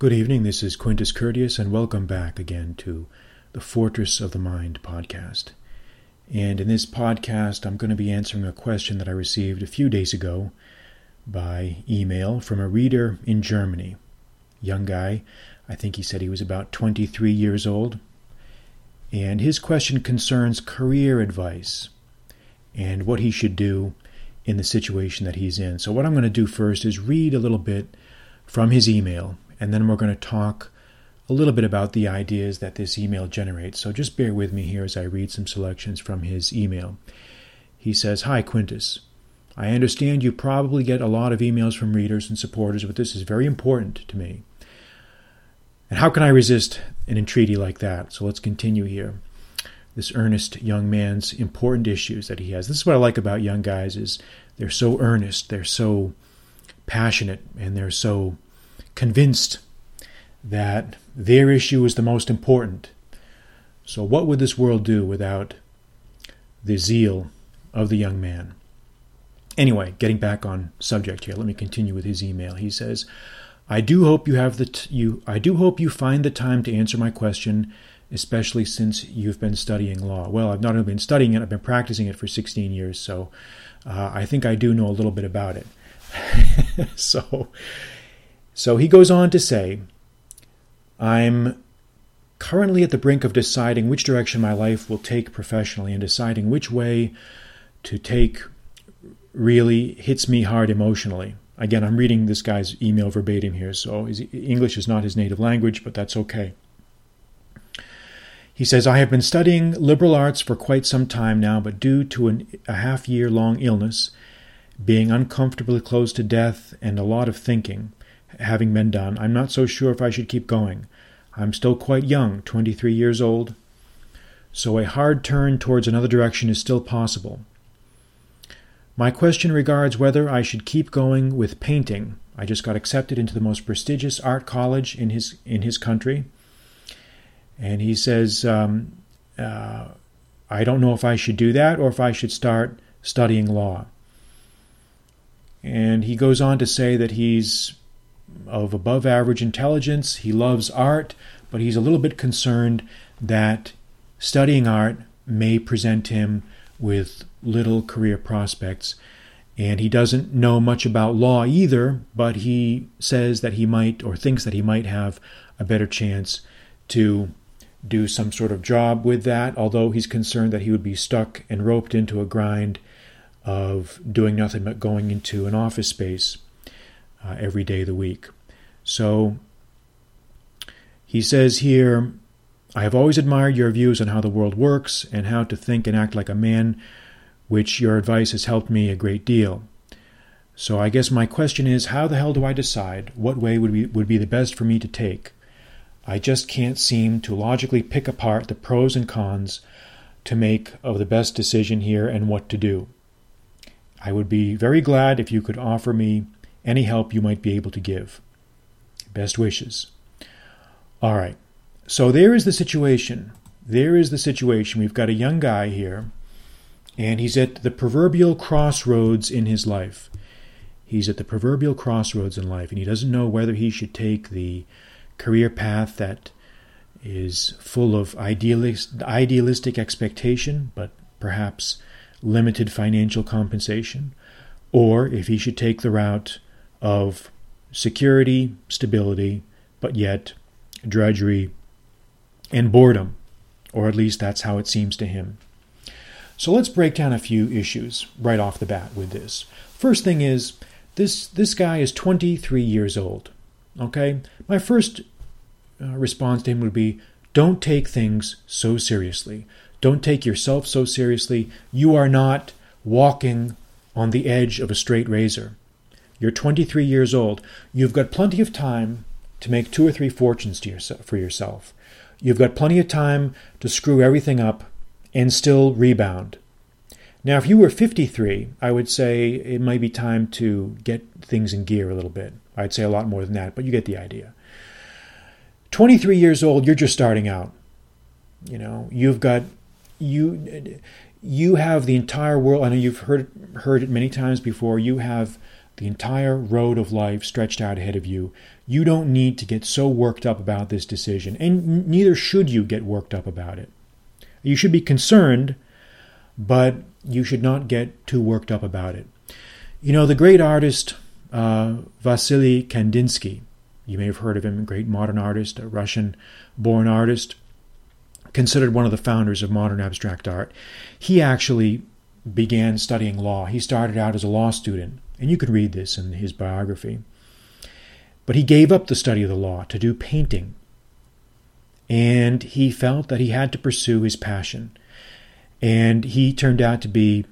Good evening. This is Quintus Curtius, and welcome back again to the Fortress of the Mind podcast. And in this podcast, I'm going to be answering a question that I received a few days ago by email from a reader in Germany. Young guy. I think he said he was about 23 years old. And his question concerns career advice and what he should do in the situation that he's in. So, what I'm going to do first is read a little bit from his email and then we're going to talk a little bit about the ideas that this email generates. So just bear with me here as I read some selections from his email. He says, Hi, Quintus. I understand you probably get a lot of emails from readers and supporters, but this is very important to me. And how can I resist an entreaty like that? So let's continue here. This earnest young man's important issues that he has. This is what I like about young guys is they're so earnest, they're so passionate, and they're so convinced that their issue is the most important. So, what would this world do without the zeal of the young man? Anyway, getting back on subject here, let me continue with his email. He says, "I do hope you have the t- you I do hope you find the time to answer my question, especially since you've been studying law. Well, I've not only been studying it, I've been practicing it for 16 years, so uh, I think I do know a little bit about it." so, so he goes on to say, I'm currently at the brink of deciding which direction my life will take professionally and deciding which way to take really hits me hard emotionally. Again, I'm reading this guy's email verbatim here, so his, English is not his native language, but that's okay. He says, I have been studying liberal arts for quite some time now, but due to an, a half year long illness, being uncomfortably close to death, and a lot of thinking, having been done, I'm not so sure if I should keep going. I'm still quite young, 23 years old, so a hard turn towards another direction is still possible. My question regards whether I should keep going with painting. I just got accepted into the most prestigious art college in his in his country, and he says, um, uh, "I don't know if I should do that or if I should start studying law." And he goes on to say that he's of above average intelligence. He loves art, but he's a little bit concerned that studying art may present him with little career prospects. And he doesn't know much about law either, but he says that he might or thinks that he might have a better chance to do some sort of job with that, although he's concerned that he would be stuck and roped into a grind of doing nothing but going into an office space uh, every day of the week. So he says here, I have always admired your views on how the world works and how to think and act like a man, which your advice has helped me a great deal. So I guess my question is, how the hell do I decide what way would be, would be the best for me to take? I just can't seem to logically pick apart the pros and cons to make of the best decision here and what to do. I would be very glad if you could offer me any help you might be able to give. Best wishes. All right. So there is the situation. There is the situation. We've got a young guy here, and he's at the proverbial crossroads in his life. He's at the proverbial crossroads in life, and he doesn't know whether he should take the career path that is full of idealist, idealistic expectation, but perhaps limited financial compensation, or if he should take the route of security, stability, but yet drudgery and boredom, or at least that's how it seems to him. So let's break down a few issues right off the bat with this. First thing is this this guy is 23 years old. Okay? My first uh, response to him would be don't take things so seriously. Don't take yourself so seriously. You are not walking on the edge of a straight razor. You're 23 years old. You've got plenty of time to make two or three fortunes to yourself, for yourself. You've got plenty of time to screw everything up and still rebound. Now, if you were 53, I would say it might be time to get things in gear a little bit. I'd say a lot more than that, but you get the idea. 23 years old, you're just starting out. You know, you've got you you have the entire world. I know you've heard heard it many times before. You have the entire road of life stretched out ahead of you. You don't need to get so worked up about this decision, and neither should you get worked up about it. You should be concerned, but you should not get too worked up about it. You know, the great artist uh, Vasily Kandinsky, you may have heard of him, a great modern artist, a Russian born artist, considered one of the founders of modern abstract art. He actually began studying law. He started out as a law student, and you can read this in his biography. But he gave up the study of the law to do painting. And he felt that he had to pursue his passion. And he turned out to be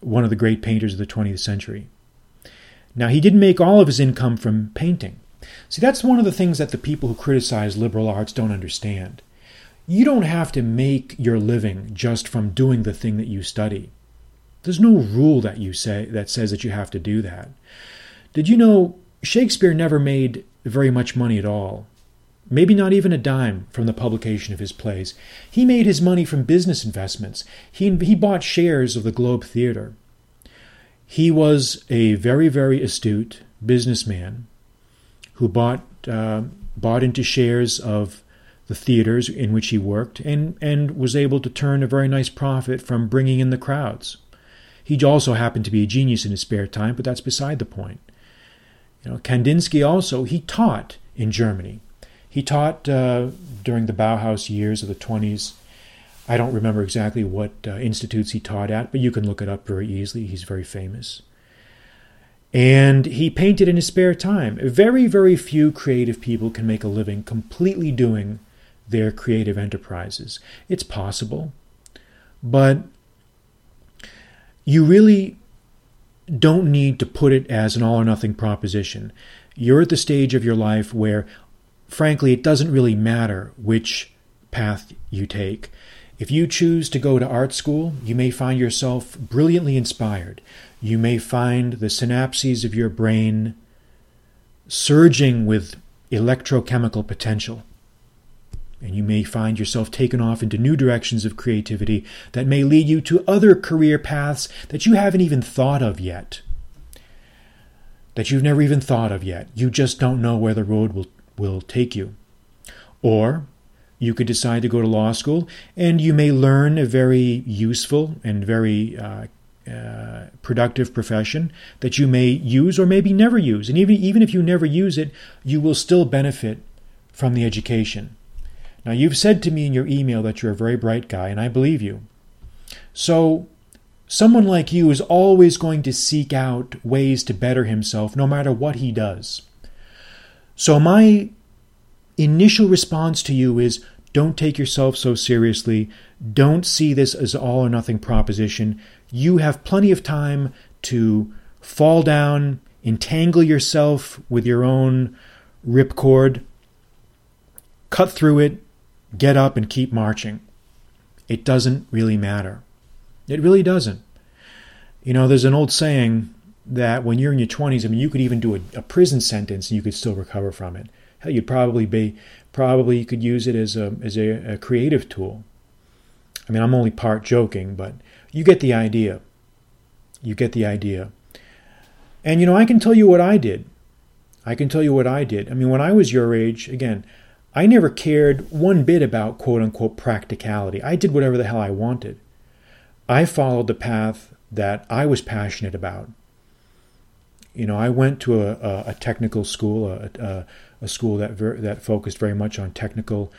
one of the great painters of the 20th century. Now, he didn't make all of his income from painting. See, that's one of the things that the people who criticize liberal arts don't understand. You don't have to make your living just from doing the thing that you study. There's no rule that you say that says that you have to do that. Did you know Shakespeare never made very much money at all? Maybe not even a dime from the publication of his plays. He made his money from business investments. He, he bought shares of the Globe Theatre. He was a very, very astute businessman who bought uh, bought into shares of the theaters in which he worked and, and was able to turn a very nice profit from bringing in the crowds. He also happened to be a genius in his spare time, but that's beside the point. You know, Kandinsky also he taught in Germany. He taught uh, during the Bauhaus years of the 20s I don't remember exactly what uh, institutes he taught at, but you can look it up very easily. He's very famous. And he painted in his spare time. Very, very few creative people can make a living completely doing their creative enterprises. It's possible, but you really don't need to put it as an all or nothing proposition. You're at the stage of your life where, frankly, it doesn't really matter which path you take. If you choose to go to art school, you may find yourself brilliantly inspired. You may find the synapses of your brain surging with electrochemical potential. And you may find yourself taken off into new directions of creativity that may lead you to other career paths that you haven't even thought of yet. That you've never even thought of yet. You just don't know where the road will, will take you. Or you could decide to go to law school, and you may learn a very useful and very uh, uh, productive profession that you may use or maybe never use. And even, even if you never use it, you will still benefit from the education. Now, you've said to me in your email that you're a very bright guy, and I believe you. So, someone like you is always going to seek out ways to better himself no matter what he does. So, my initial response to you is don't take yourself so seriously. Don't see this as all or nothing proposition. You have plenty of time to fall down, entangle yourself with your own ripcord, cut through it, get up, and keep marching. It doesn't really matter. It really doesn't. You know, there's an old saying that when you're in your 20s, I mean, you could even do a, a prison sentence and you could still recover from it Hell, you'd probably be probably you could use it as a as a, a creative tool. I mean, I'm only part joking, but you get the idea. You get the idea. And you know, I can tell you what I did. I can tell you what I did. I mean, when I was your age, again, I never cared one bit about quote unquote practicality. I did whatever the hell I wanted. I followed the path that I was passionate about. You know, I went to a, a, technical school, a, a, a school that ver- that focused very much on technical,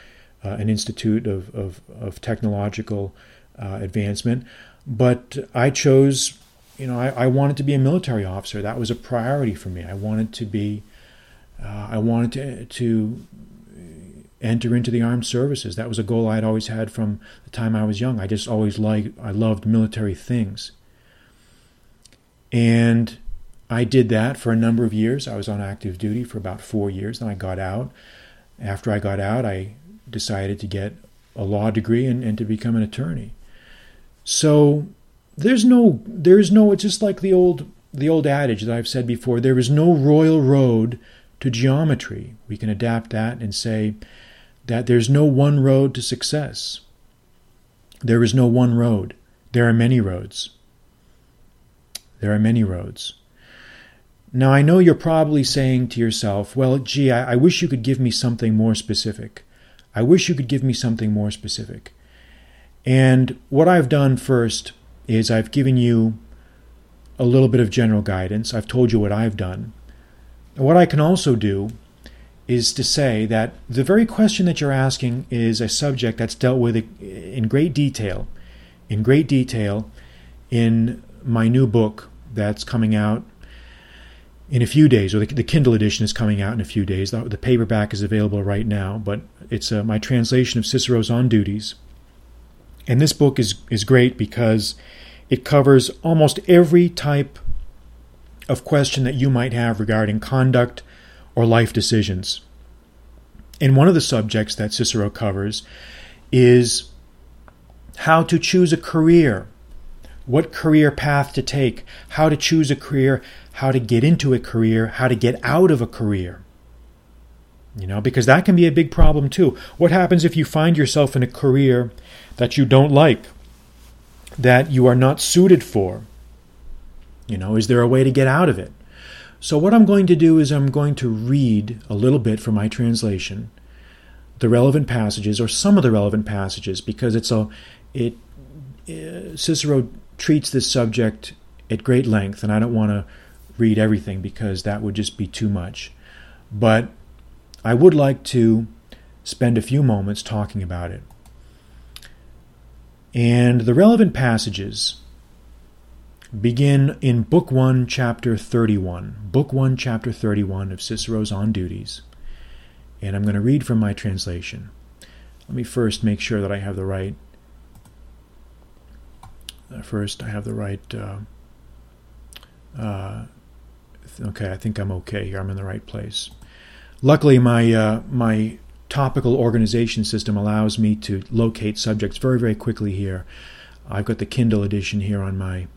uh, an institute of of, of technological uh, advancement. But I chose, you know, I, I, wanted to be a military officer. That was a priority for me. I wanted to be, uh, I wanted to to enter into the armed services. That was a goal I'd always had from the time I was young. I just always liked, I loved military things. And I did that for a number of years. I was on active duty for about four years. Then I got out. After I got out, I decided to get a law degree and, and to become an attorney. So there's no there's no it's just like the old the old adage that I've said before, there is no royal road to geometry. We can adapt that and say that there's no one road to success. There is no one road. There are many roads. There are many roads. Now, I know you're probably saying to yourself, well, gee, I, I wish you could give me something more specific. I wish you could give me something more specific. And what I've done first is I've given you a little bit of general guidance. I've told you what I've done. What I can also do is to say that the very question that you're asking is a subject that's dealt with in great detail, in great detail in my new book that's coming out in a few days, or the, the Kindle edition is coming out in a few days. The, the paperback is available right now, but it's uh, my translation of Cicero's On Duties. And this book is, is great because it covers almost every type of question that you might have regarding conduct or life decisions. And one of the subjects that Cicero covers is how to choose a career, what career path to take, how to choose a career, how to get into a career, how to get out of a career. You know, because that can be a big problem too. What happens if you find yourself in a career that you don't like, that you are not suited for? You know, is there a way to get out of it? So, what I'm going to do is I'm going to read a little bit from my translation, the relevant passages, or some of the relevant passages, because it's a, it, uh, Cicero treats this subject at great length, and I don't want to read everything because that would just be too much. But I would like to spend a few moments talking about it. And the relevant passages begin in Book 1, Chapter 31. Book 1, Chapter 31 of Cicero's On Duties. And I'm going to read from my translation. Let me first make sure that I have the right. Uh, first, I have the right. Uh, uh, okay, I think I'm okay here. I'm in the right place. Luckily, my uh, my topical organization system allows me to locate subjects very, very quickly here. I've got the Kindle edition here on my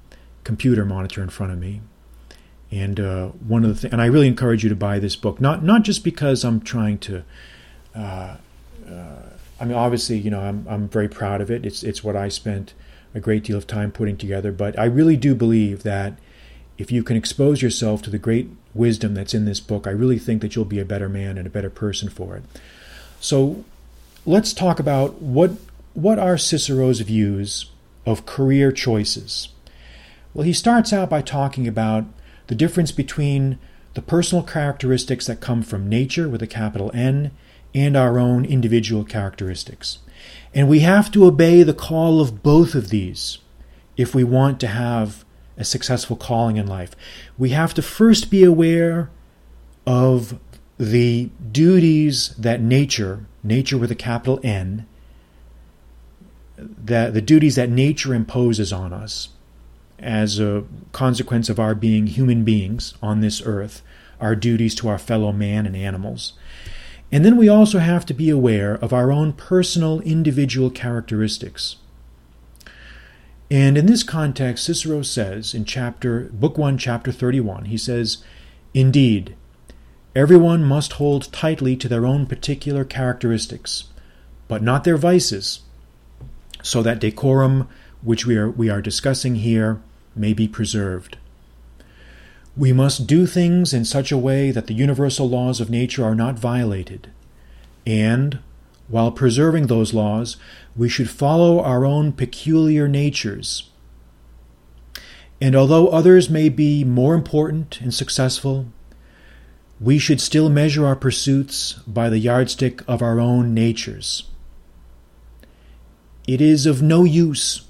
computer monitor in front of me. And uh, one of the things, and I really encourage you to buy this book, not not just because I'm trying to. Uh, uh, I mean, obviously, you know, I'm I'm very proud of it. It's it's what I spent a great deal of time putting together. But I really do believe that if you can expose yourself to the great wisdom that's in this book, I really think that you'll be a better man and a better person for it. So let's talk about what, what are Cicero's views of career choices. Well, he starts out by talking about the difference between the personal characteristics that come from nature with a capital N and our own individual characteristics. And we have to obey the call of both of these if we want to have a successful calling in life. We have to first be aware of the duties that nature, nature with a capital N, that the duties that nature imposes on us as a consequence of our being human beings on this earth, our duties to our fellow man and animals. And then we also have to be aware of our own personal individual characteristics. And in this context, Cicero says in chapter book 1 chapter 31, he says, "Indeed, everyone must hold tightly to their own particular characteristics, but not their vices, so that decorum which we are we are discussing here may be preserved. We must do things in such a way that the universal laws of nature are not violated, and while preserving those laws, we should follow our own peculiar natures. And although others may be more important and successful, we should still measure our pursuits by the yardstick of our own natures. It is of no use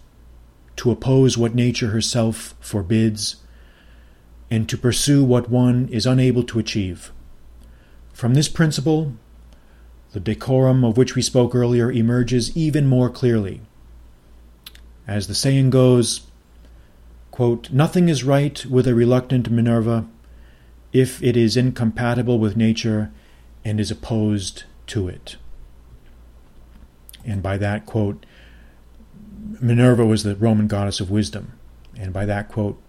to oppose what nature herself forbids and to pursue what one is unable to achieve. From this principle, the decorum of which we spoke earlier emerges even more clearly. As the saying goes, quote, Nothing is right with a reluctant Minerva if it is incompatible with nature and is opposed to it. And by that quote, Minerva was the Roman goddess of wisdom. And by that quote,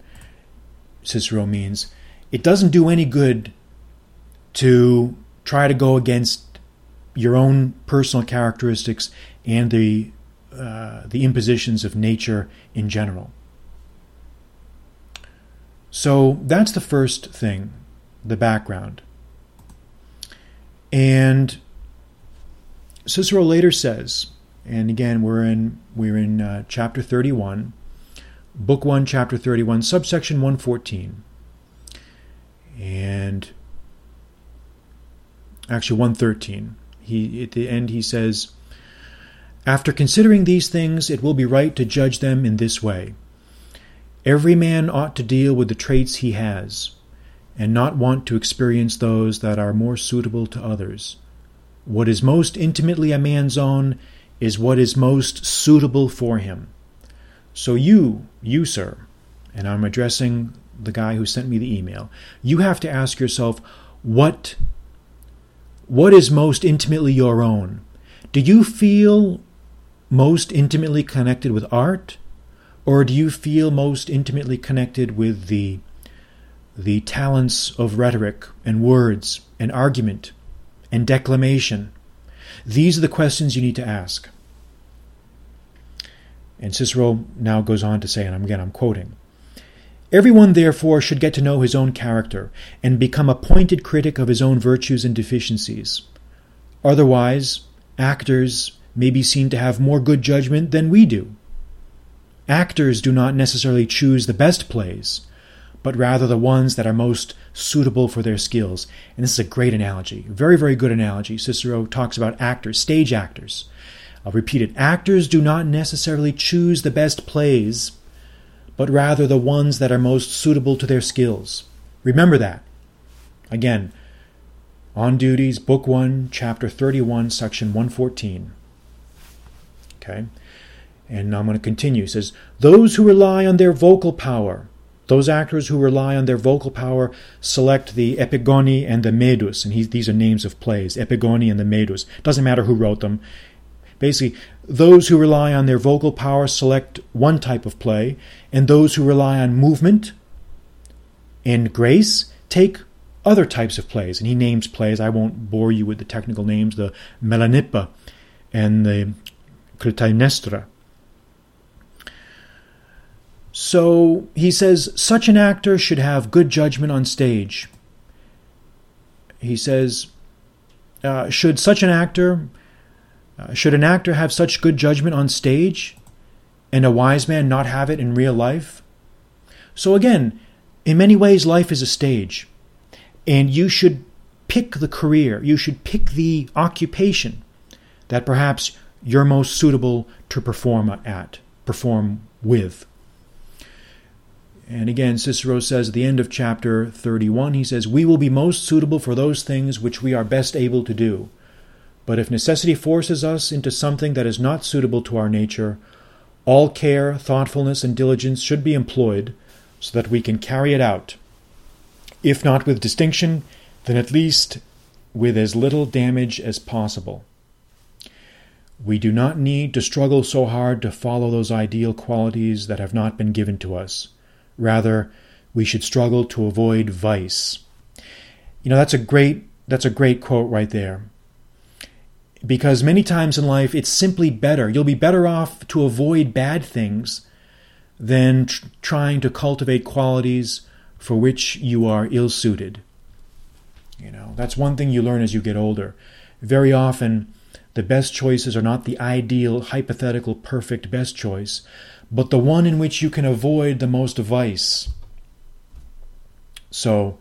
Cicero means it doesn't do any good to try to go against your own personal characteristics and the uh, the impositions of nature in general. So that's the first thing the background. And Cicero later says, and again we're in we're in uh, chapter 31, book 1 chapter 31, subsection 114. And actually 113. He at the end he says, after considering these things, it will be right to judge them in this way. Every man ought to deal with the traits he has, and not want to experience those that are more suitable to others. What is most intimately a man's own is what is most suitable for him. So you, you, sir, and I'm addressing the guy who sent me the email, you have to ask yourself what what is most intimately your own? Do you feel most intimately connected with art? Or do you feel most intimately connected with the, the talents of rhetoric and words and argument and declamation? These are the questions you need to ask. And Cicero now goes on to say, and again I'm quoting Everyone, therefore, should get to know his own character and become a pointed critic of his own virtues and deficiencies. Otherwise, actors may be seen to have more good judgment than we do. Actors do not necessarily choose the best plays, but rather the ones that are most suitable for their skills. And this is a great analogy, very, very good analogy. Cicero talks about actors, stage actors. Uh, I'll repeat it actors do not necessarily choose the best plays but rather the ones that are most suitable to their skills. Remember that. Again, On Duties, Book 1, Chapter 31, Section 114. Okay? And I'm going to continue. It says, Those who rely on their vocal power, those actors who rely on their vocal power select the Epigoni and the Medus, and he, these are names of plays, Epigoni and the Medus. Doesn't matter who wrote them. Basically, those who rely on their vocal power select one type of play, and those who rely on movement and grace take other types of plays. And he names plays. I won't bore you with the technical names, the Melanippa and the Clytemnestra. So he says such an actor should have good judgment on stage. He says, uh, should such an actor uh, should an actor have such good judgment on stage and a wise man not have it in real life? So, again, in many ways, life is a stage, and you should pick the career, you should pick the occupation that perhaps you're most suitable to perform at, perform with. And again, Cicero says at the end of chapter 31, he says, We will be most suitable for those things which we are best able to do. But if necessity forces us into something that is not suitable to our nature, all care, thoughtfulness, and diligence should be employed so that we can carry it out. If not with distinction, then at least with as little damage as possible. We do not need to struggle so hard to follow those ideal qualities that have not been given to us. Rather, we should struggle to avoid vice. You know, that's a great that's a great quote right there because many times in life it's simply better. You'll be better off to avoid bad things than tr- trying to cultivate qualities for which you are ill suited. You know, that's one thing you learn as you get older. Very often, the best choices are not the ideal, hypothetical, perfect best choice, but the one in which you can avoid the most vice. So,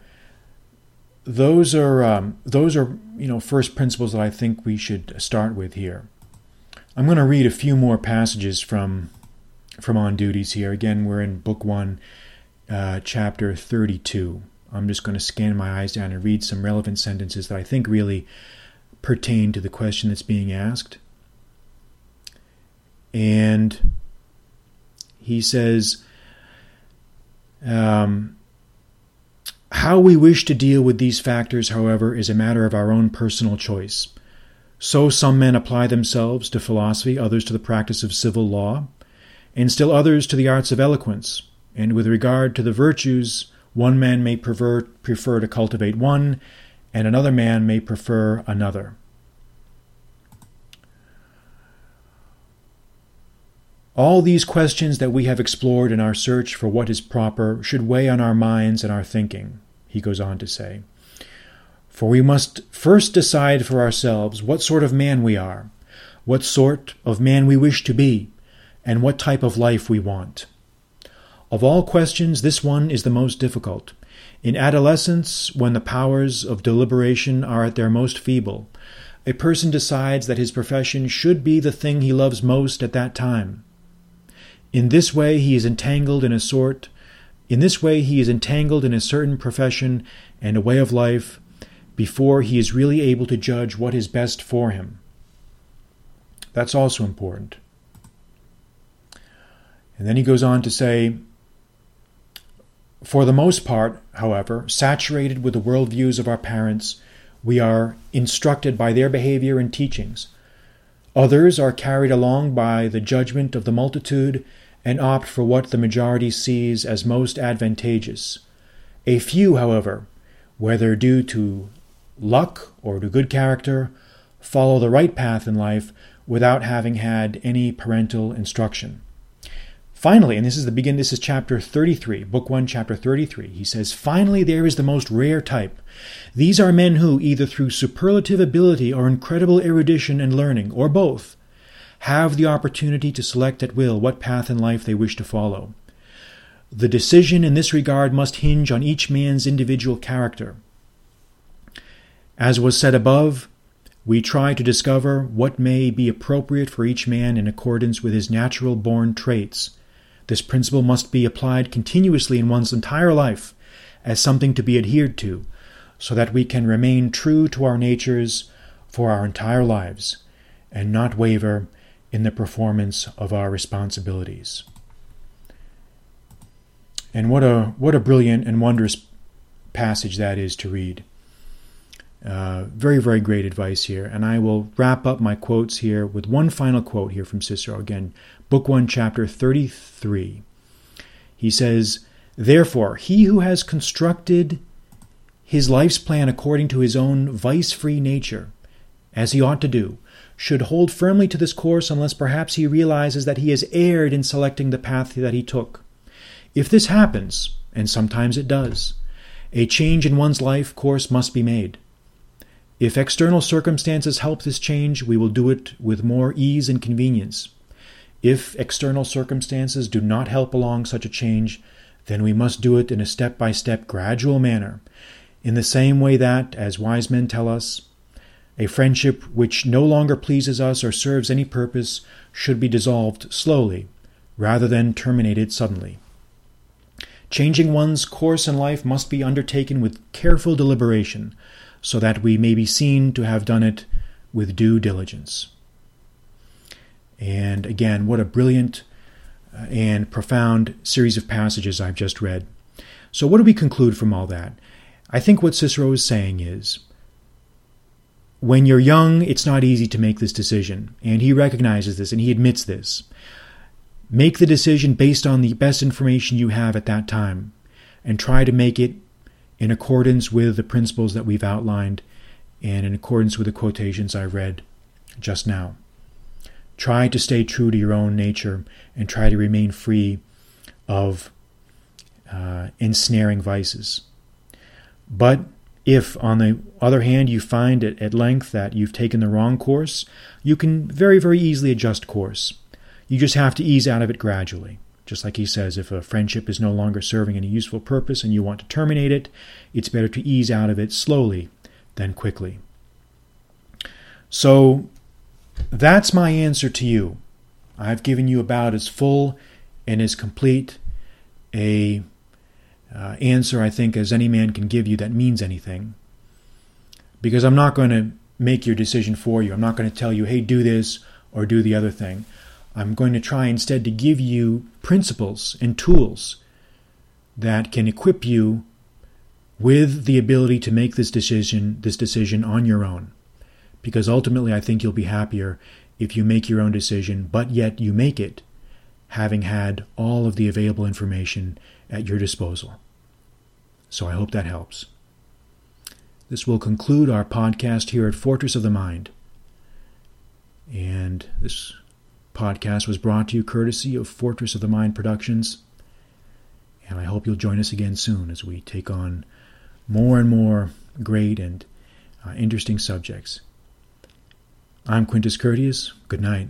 those are um, those are you know first principles that I think we should start with here. I'm going to read a few more passages from from on duties here. Again, we're in book one, uh, chapter 32. I'm just going to scan my eyes down and read some relevant sentences that I think really pertain to the question that's being asked. And he says, um, how we wish to deal with these factors, however, is a matter of our own personal choice. So some men apply themselves to philosophy, others to the practice of civil law, and still others to the arts of eloquence. And with regard to the virtues, one man may prefer, prefer to cultivate one, and another man may prefer another. All these questions that we have explored in our search for what is proper should weigh on our minds and our thinking. he goes on to say. For we must first decide for ourselves what sort of man we are, what sort of man we wish to be, and what type of life we want. Of all questions, this one is the most difficult. In adolescence, when the powers of deliberation are at their most feeble, a person decides that his profession should be the thing he loves most at that time. In this way, he is entangled in a sort in this way, he is entangled in a certain profession and a way of life before he is really able to judge what is best for him. That's also important. And then he goes on to say, for the most part, however, saturated with the worldviews of our parents, we are instructed by their behavior and teachings. Others are carried along by the judgment of the multitude and opt for what the majority sees as most advantageous. A few, however, whether due to luck or to good character, follow the right path in life without having had any parental instruction. Finally, and this is the begin, this is chapter 33, book 1, chapter 33. He says, Finally, there is the most rare type. These are men who, either through superlative ability or incredible erudition and learning, or both, have the opportunity to select at will what path in life they wish to follow. The decision in this regard must hinge on each man's individual character. As was said above, we try to discover what may be appropriate for each man in accordance with his natural born traits. This principle must be applied continuously in one's entire life as something to be adhered to, so that we can remain true to our natures for our entire lives and not waver in the performance of our responsibilities. And what a what a brilliant and wondrous passage that is to read. Uh, very, very great advice here. And I will wrap up my quotes here with one final quote here from Cicero. Again, Book 1, Chapter 33. He says, Therefore, he who has constructed his life's plan according to his own vice free nature, as he ought to do, should hold firmly to this course unless perhaps he realizes that he has erred in selecting the path that he took. If this happens, and sometimes it does, a change in one's life course must be made. If external circumstances help this change, we will do it with more ease and convenience. If external circumstances do not help along such a change, then we must do it in a step by step, gradual manner, in the same way that, as wise men tell us, a friendship which no longer pleases us or serves any purpose should be dissolved slowly, rather than terminated suddenly. Changing one's course in life must be undertaken with careful deliberation, so that we may be seen to have done it with due diligence. And again, what a brilliant uh, and profound series of passages I've just read. So, what do we conclude from all that? I think what Cicero is saying is when you're young, it's not easy to make this decision. And he recognizes this and he admits this. Make the decision based on the best information you have at that time and try to make it in accordance with the principles that we've outlined and in accordance with the quotations I read just now. Try to stay true to your own nature and try to remain free of uh, ensnaring vices. But if, on the other hand, you find at, at length that you've taken the wrong course, you can very, very easily adjust course. You just have to ease out of it gradually. Just like he says, if a friendship is no longer serving any useful purpose and you want to terminate it, it's better to ease out of it slowly than quickly. So that's my answer to you. I've given you about as full and as complete a uh, answer I think as any man can give you that means anything. Because I'm not going to make your decision for you. I'm not going to tell you, hey, do this or do the other thing. I'm going to try instead to give you principles and tools that can equip you with the ability to make this decision this decision on your own because ultimately I think you'll be happier if you make your own decision but yet you make it having had all of the available information at your disposal. So I hope that helps. This will conclude our podcast here at Fortress of the Mind. And this podcast was brought to you courtesy of Fortress of the Mind Productions. And I hope you'll join us again soon as we take on more and more great and uh, interesting subjects. I'm Quintus Curtius. Good night.